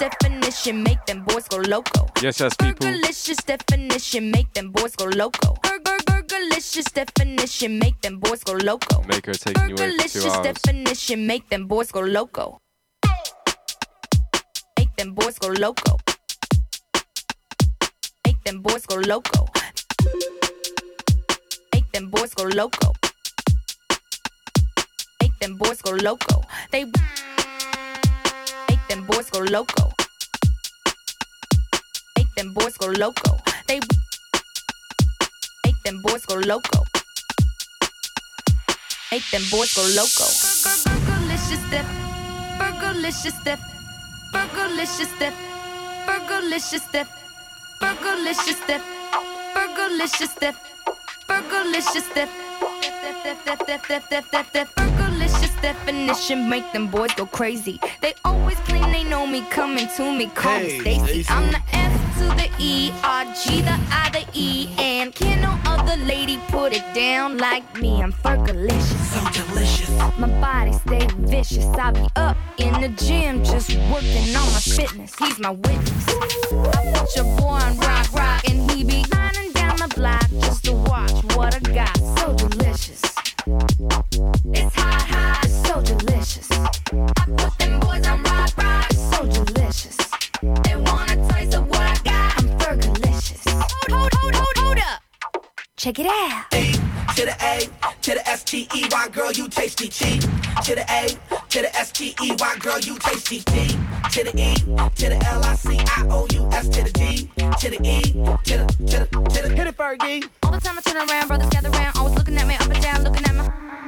definition make them boys go loco. Yes, yes, people. Fergalicious definition make them boys go loco. Burger, fergalicious definition make them boys go loco. Make her take you away for two hours. definition make them boys go loco. Make them boys go loco. Make them boys go loco. Make them boys go loco. Make them boys go loco. They make them boys go loco. Make them boys go loco. They make them boys go loco. Make them boys go loco. Fergalicious dip, fergalicious dip, fergalicious dip, fergalicious dip, fergalicious dip, fergalicious dip, fergalicious dip. Fergalicious definition make them boys go crazy. They always claim they know me, coming to me, call me Hey, Stacy. Stacy. I'm the S to the E, R G the I the E, and can no other lady put it down like me? I'm Fergalicious. So delicious. My body stay vicious. I be up in the gym just working on my fitness. He's my witness. I put your boy on rock, rock, and he be lining down the block just to watch what I got. So delicious. Check it out. E to the A to the S T E Y, girl, you tasty T. To the A to the S T E Y, girl, you tasty T. To the E to the L I C I O U S to the D to the E to the to the to the hit it Fergie. All the time I turn around, brothers gather around, always looking at me up and down, looking at me.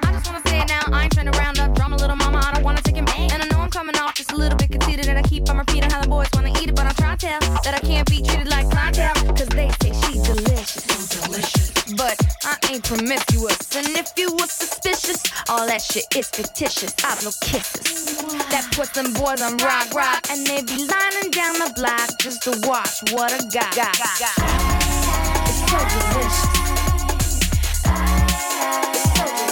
I just wanna say it now, I ain't trying to round up drama, little mama, I don't wanna take it back. And I know I'm coming off just a little bit conceited, and I keep on repeating how the boys wanna eat it, but I'm trying to tell that I can't be treated like I ain't promiscuous, and if you was suspicious, all that shit is fictitious. I blow kisses. That puts them boys on rock, rock, and they be lining down the block just to watch what I got. got, got. It's so delicious. It's so delicious.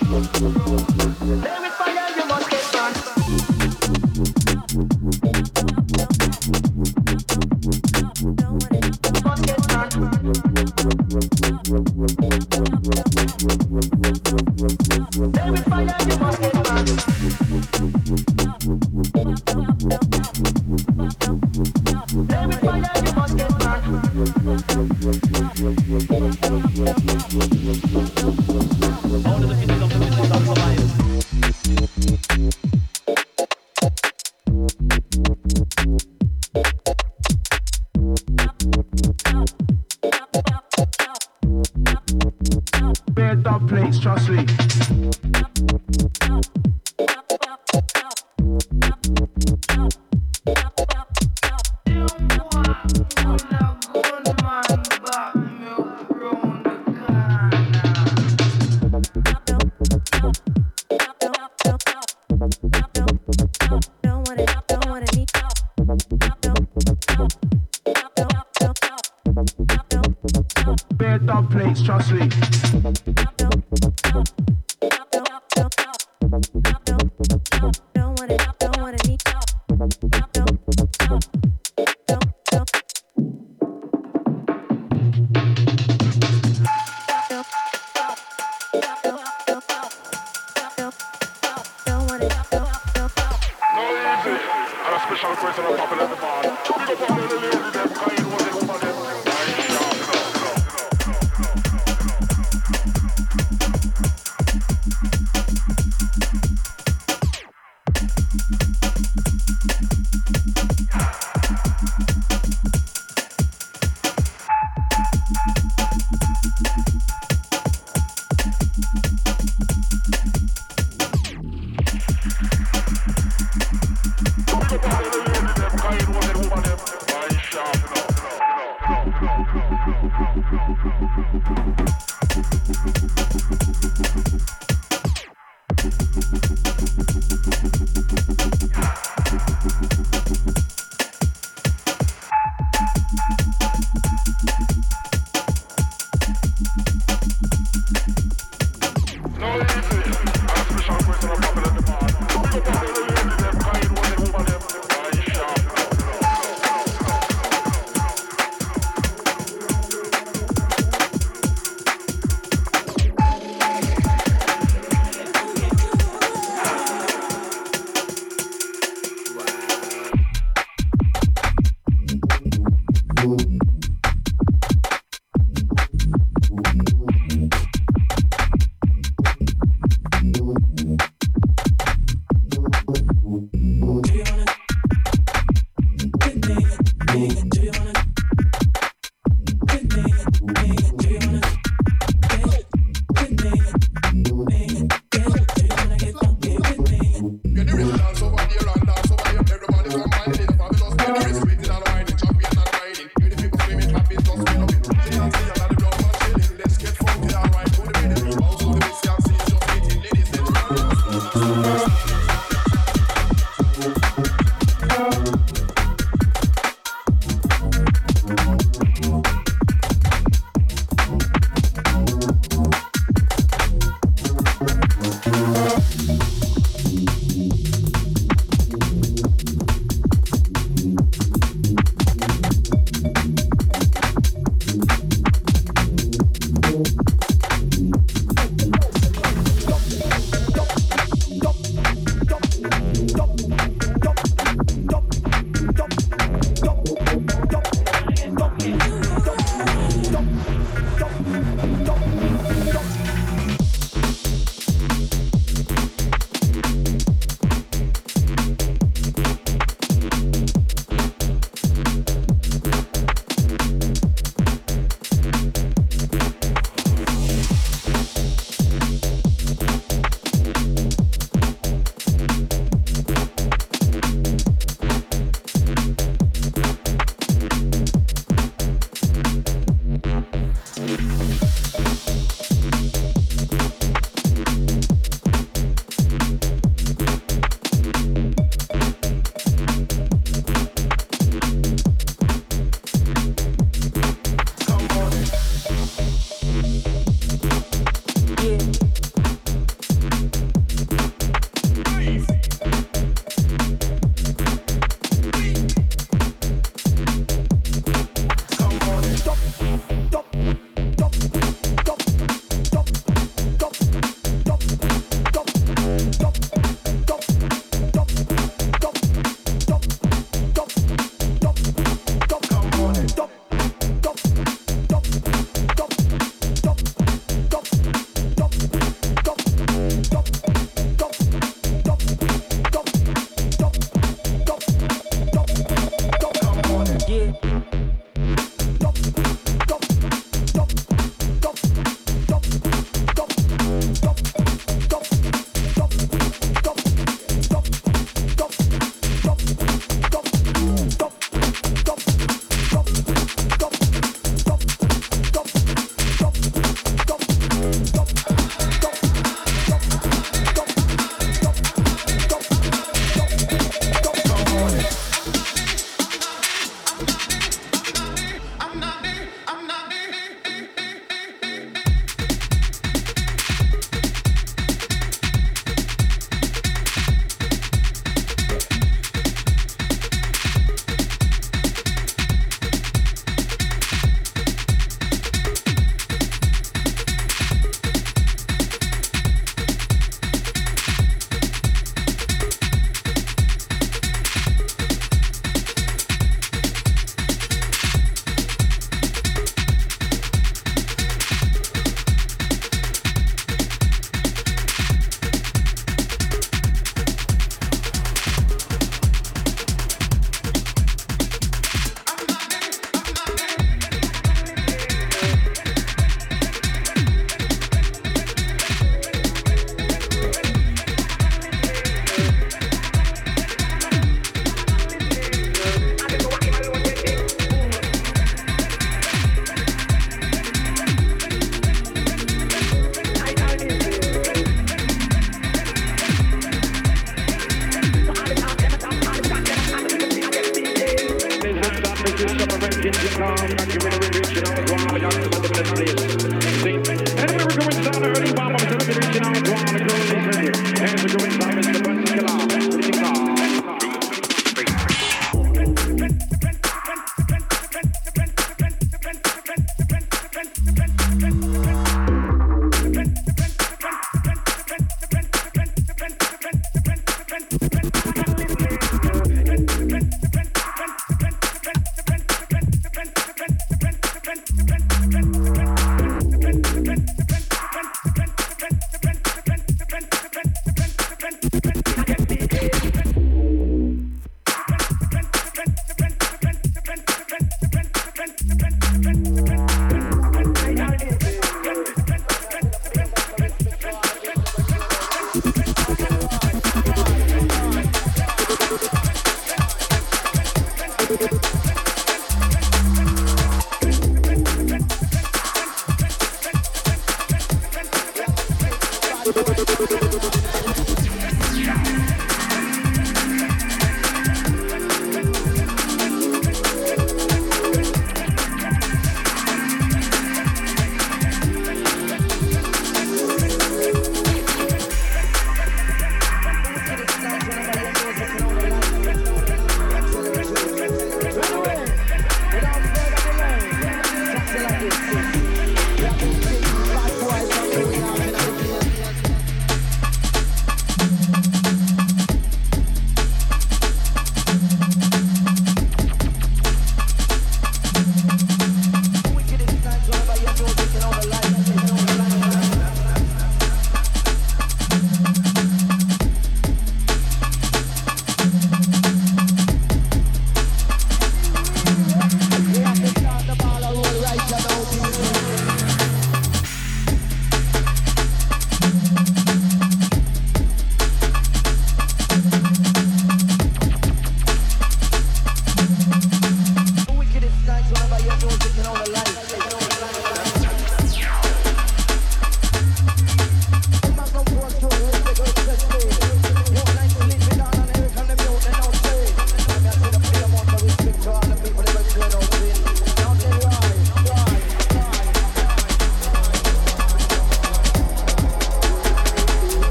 They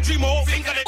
I'm sick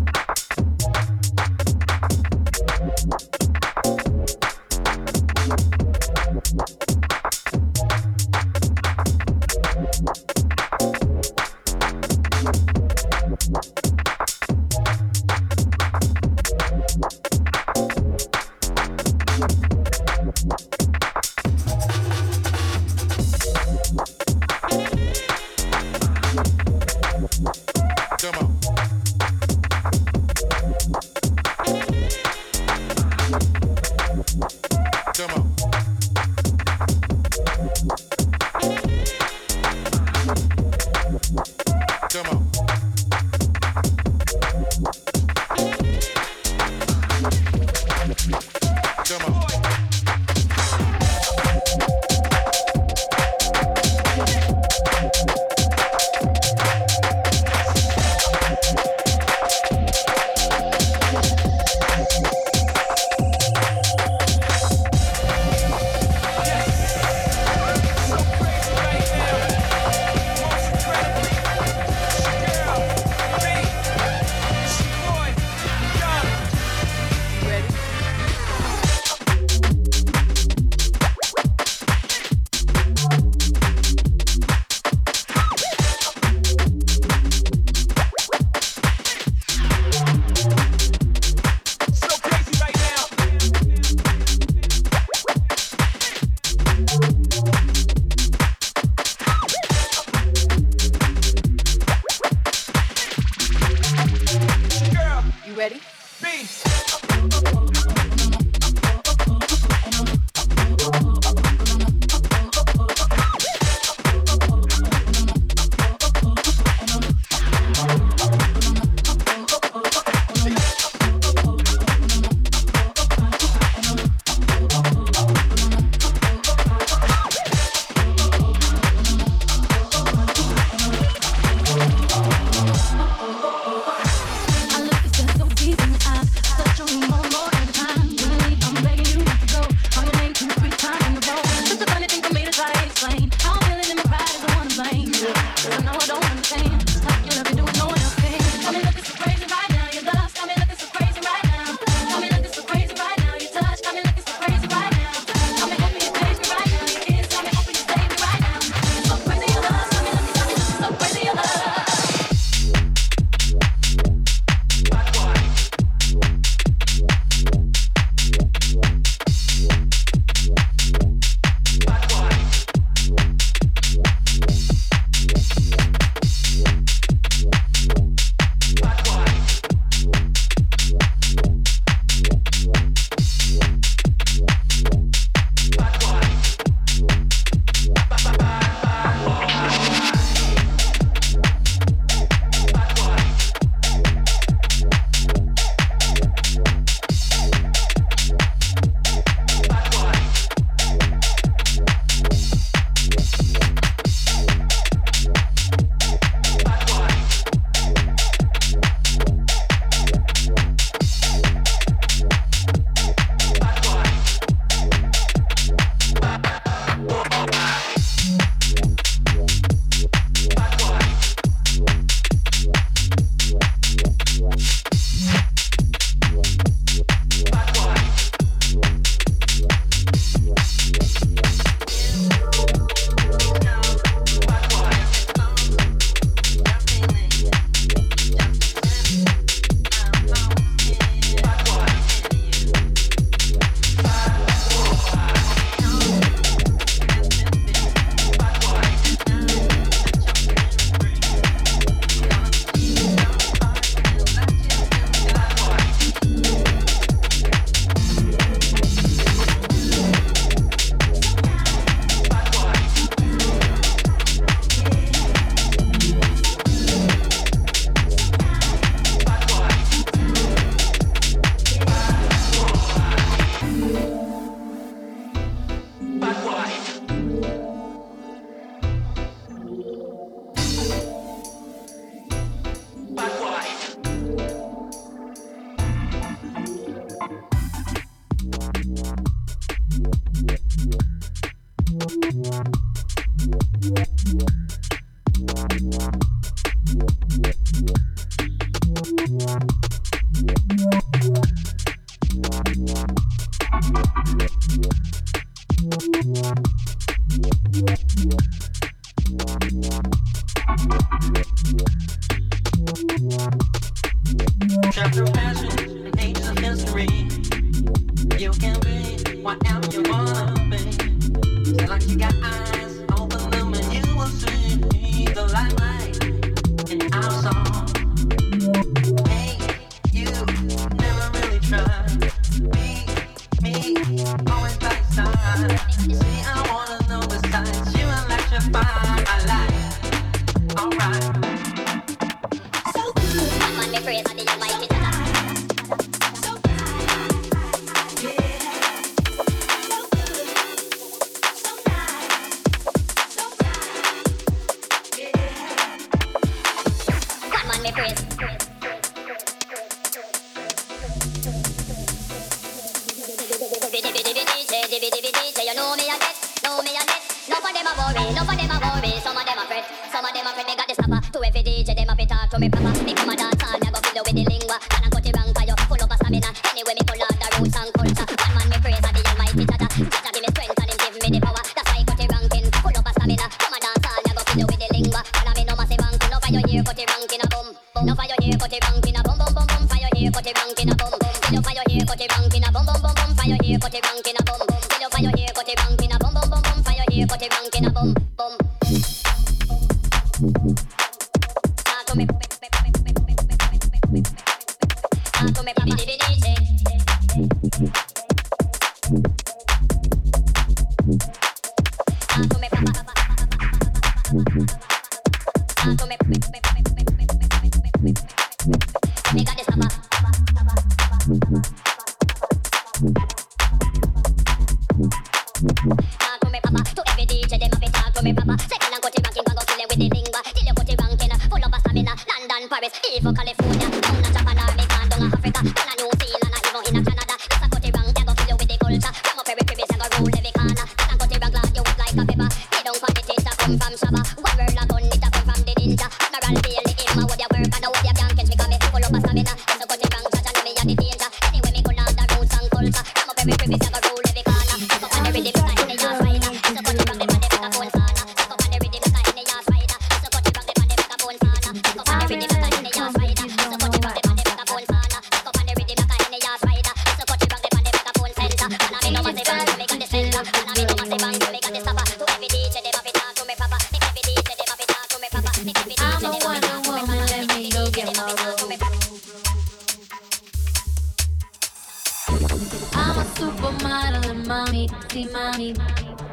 Money,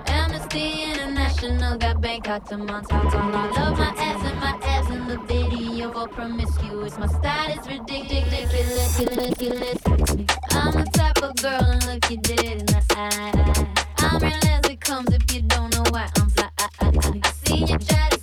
Amnesty International got Bangkok to Montauk. I love my ass and my ass in the video for promiscuous. My style is ridiculous, I'm the type of girl and look you dead in the eye. I'm real as it comes if you don't know why I'm fly. I, I, I. I seen you try to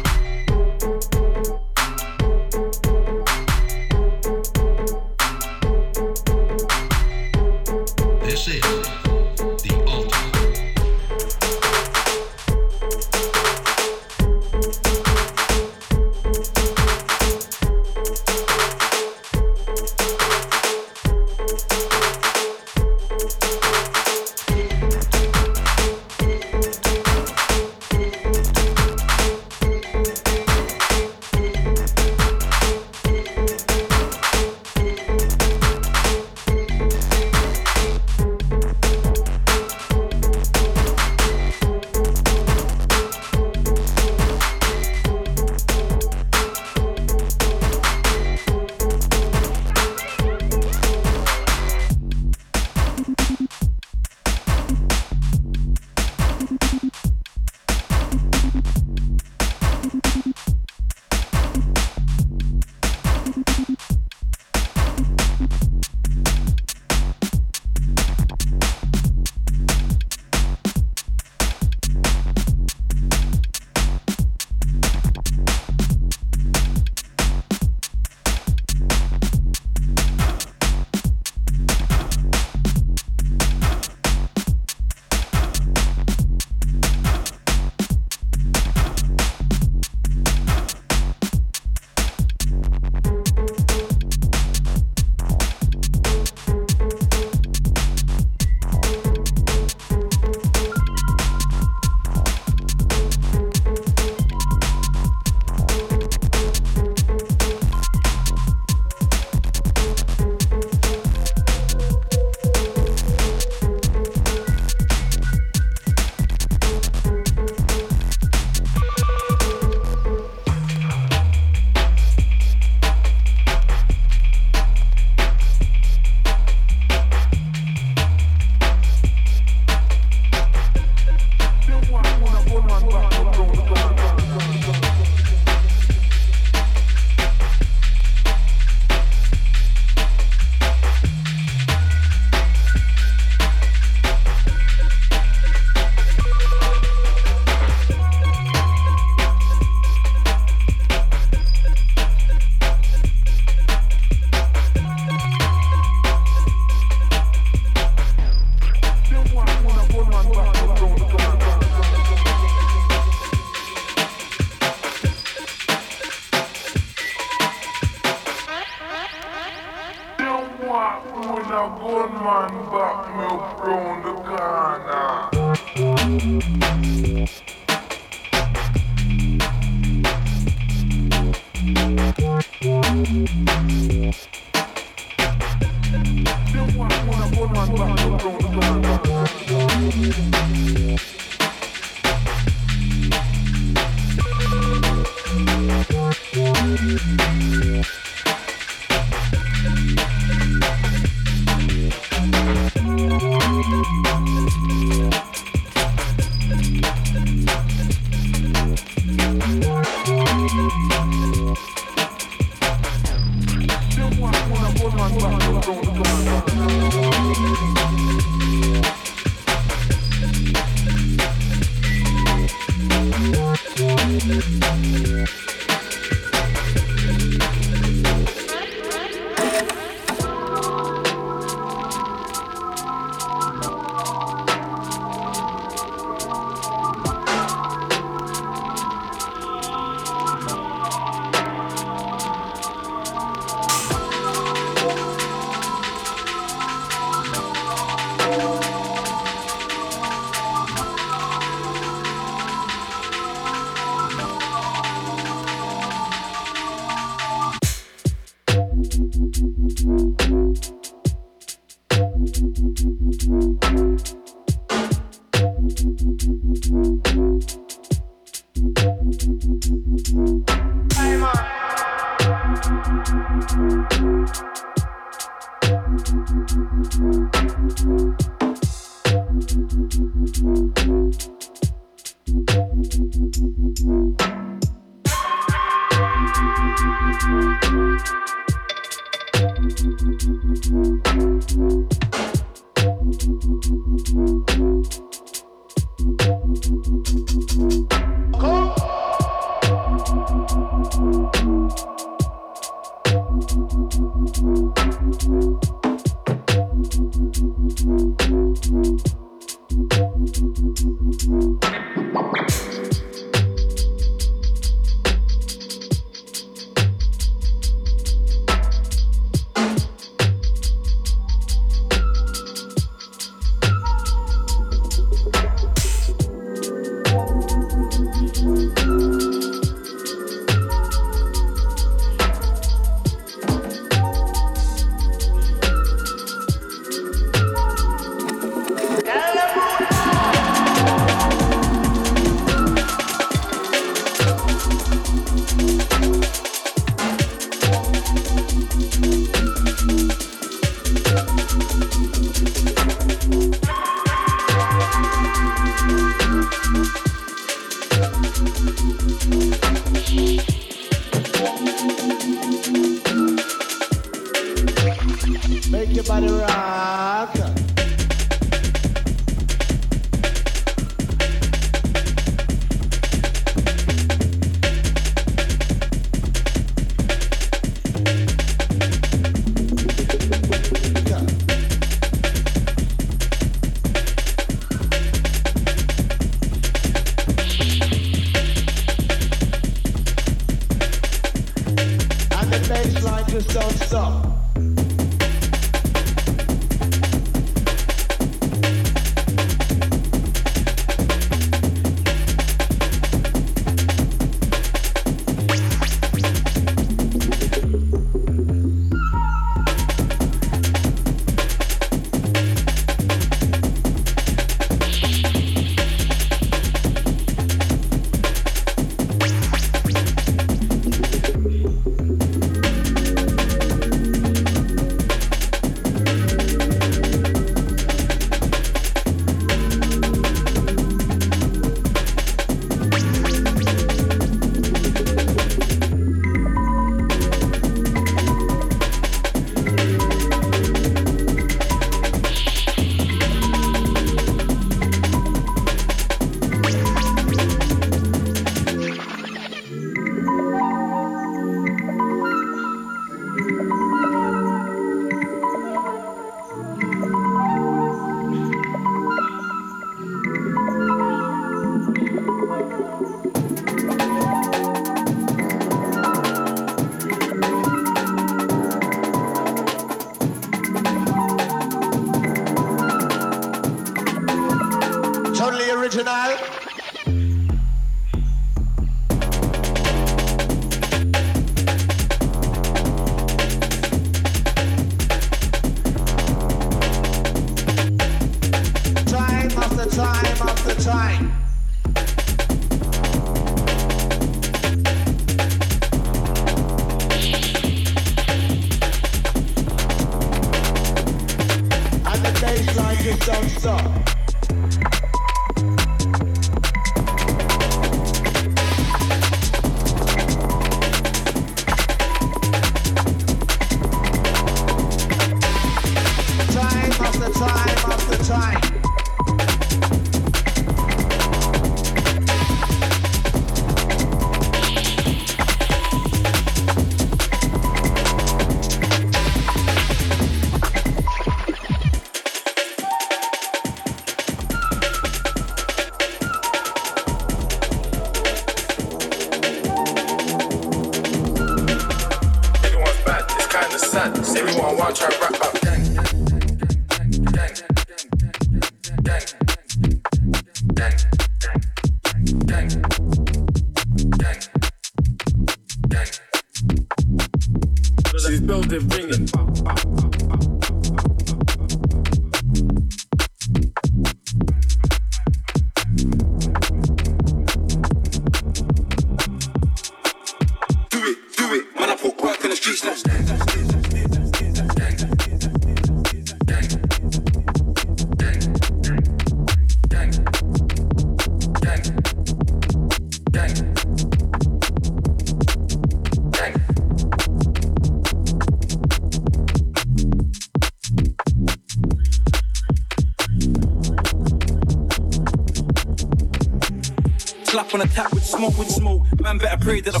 pray that a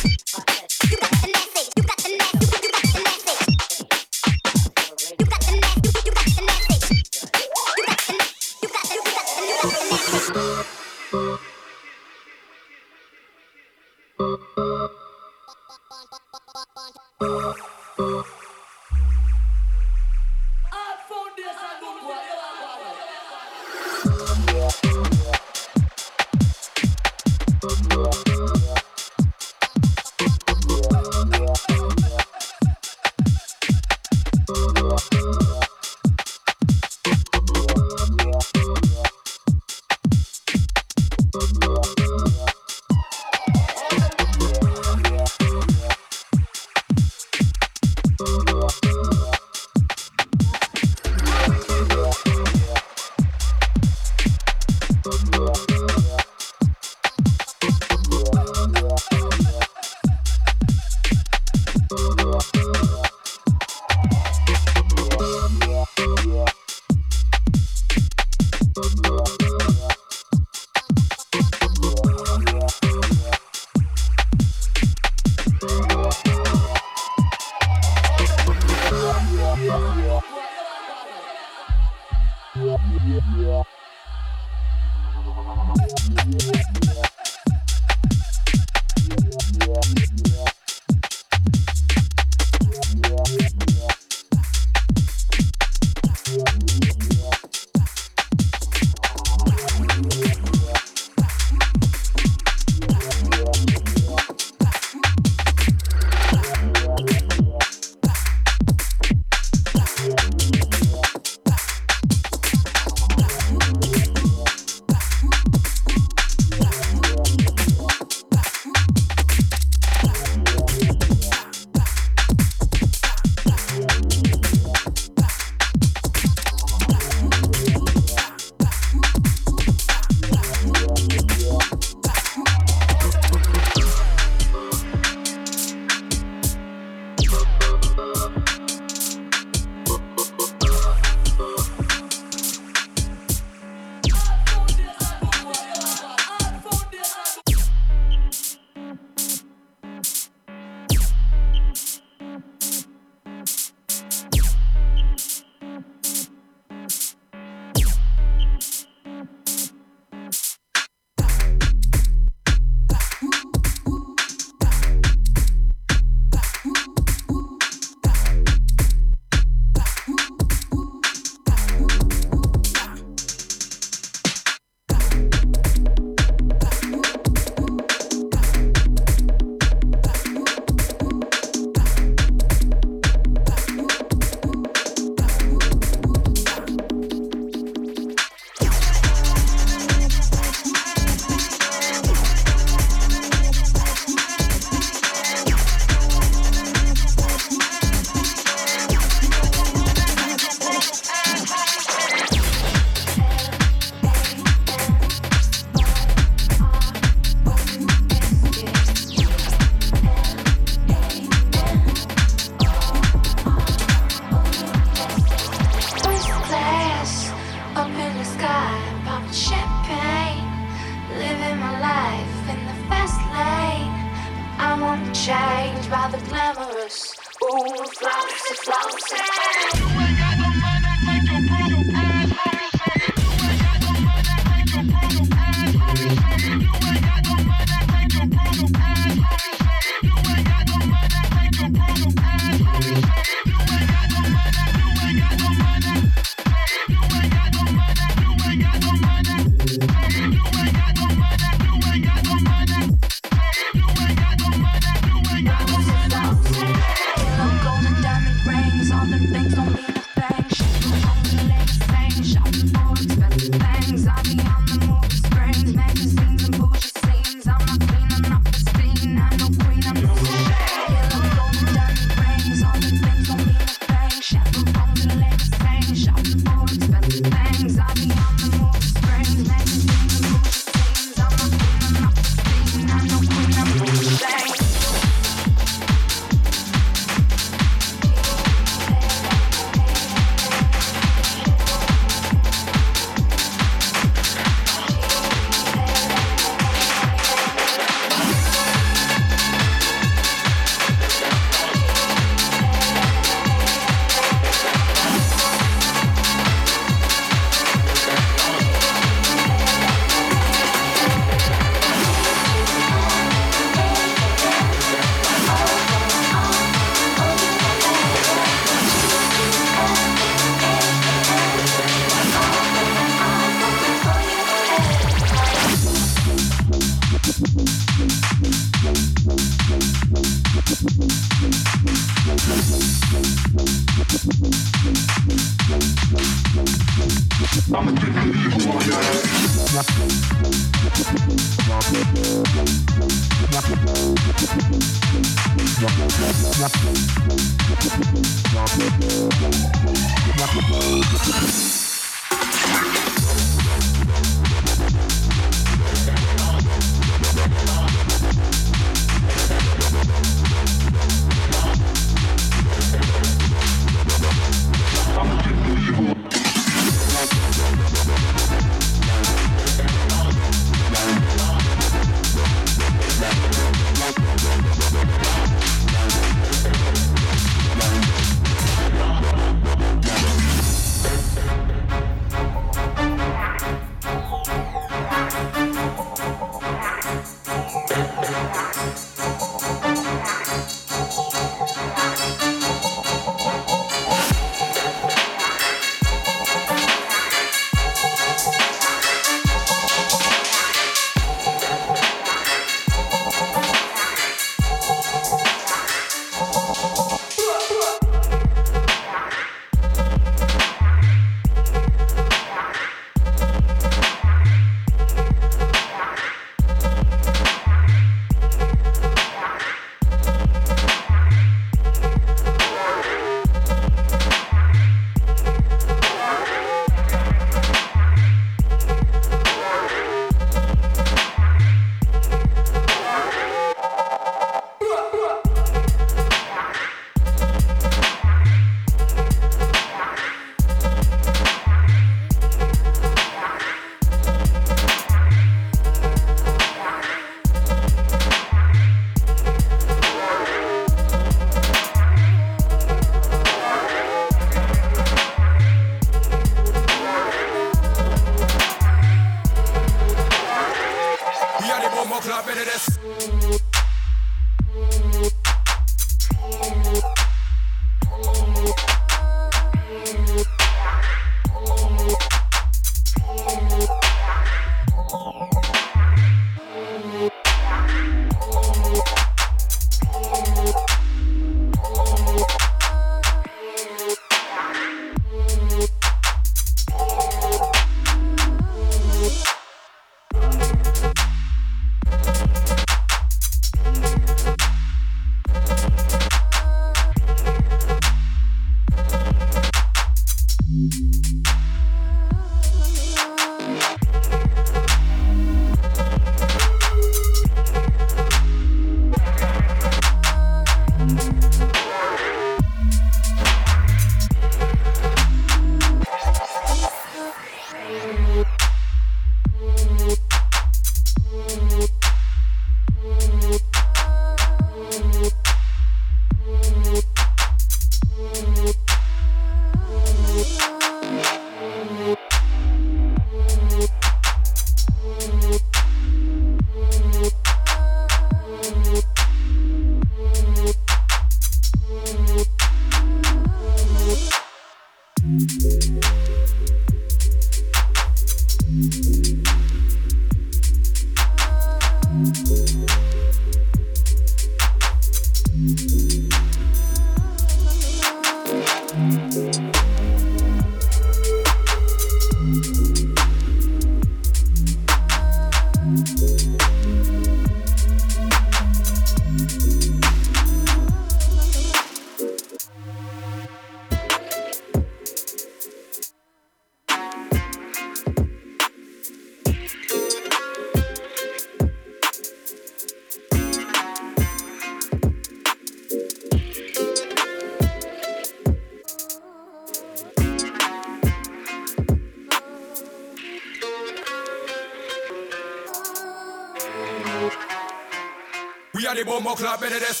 the more clap better this.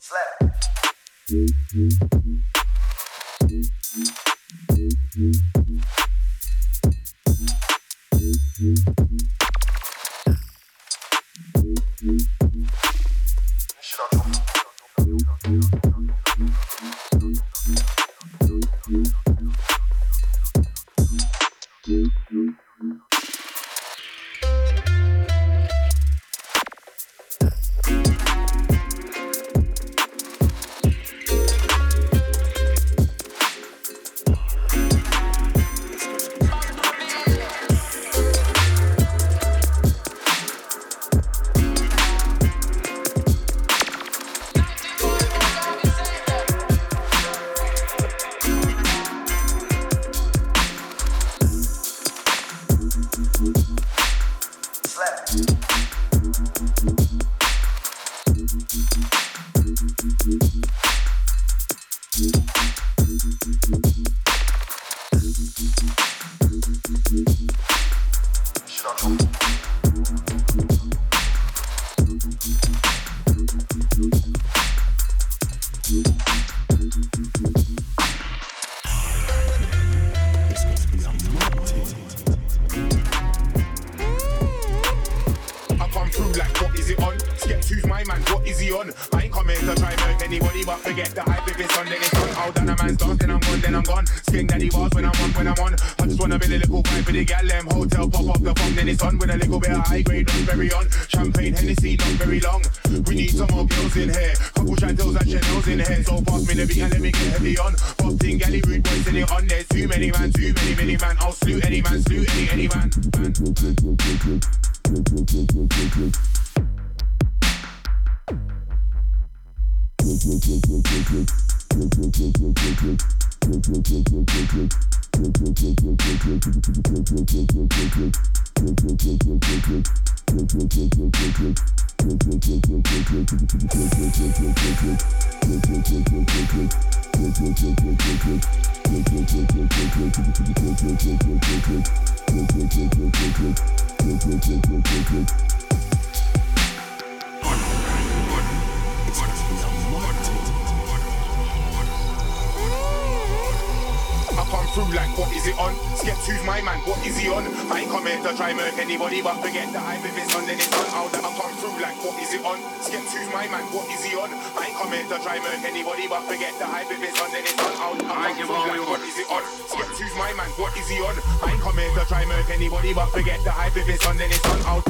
Slap. Through like, what is it on? Sketch who's my man, what is he on? I ain't coming to try murk anybody, but forget the hype if it's on, then it's on. How that I come through like, what is it on? Sketch who's my man, what is he on? I ain't coming to try murk anybody, but forget the hype if it's on, then it's on. How that I come through like, what is it on? Sketch who's my man, what is he on? I ain't coming to try murk anybody, but forget the hype if it's on, then it's on. How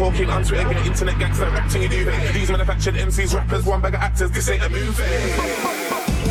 talking on Twitter, get internet gangster, acting in duvet. These manufactured MCs, rappers, one bag of actors, this ain't a movie.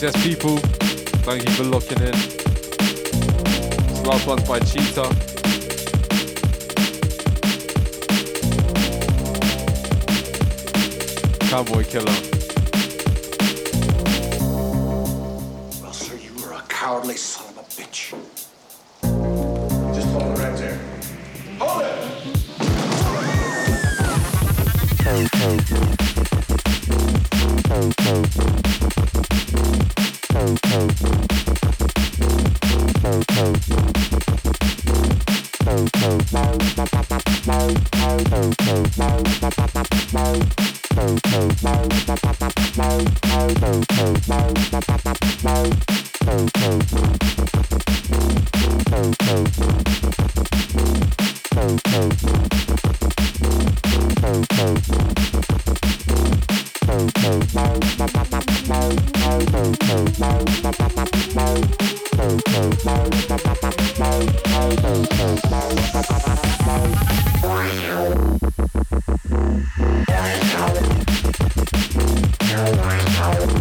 Yes, yes, people. Thank you for locking in. This last one's by Cheetah. Cowboy Killer. Sir, you were a cowardly son Decorate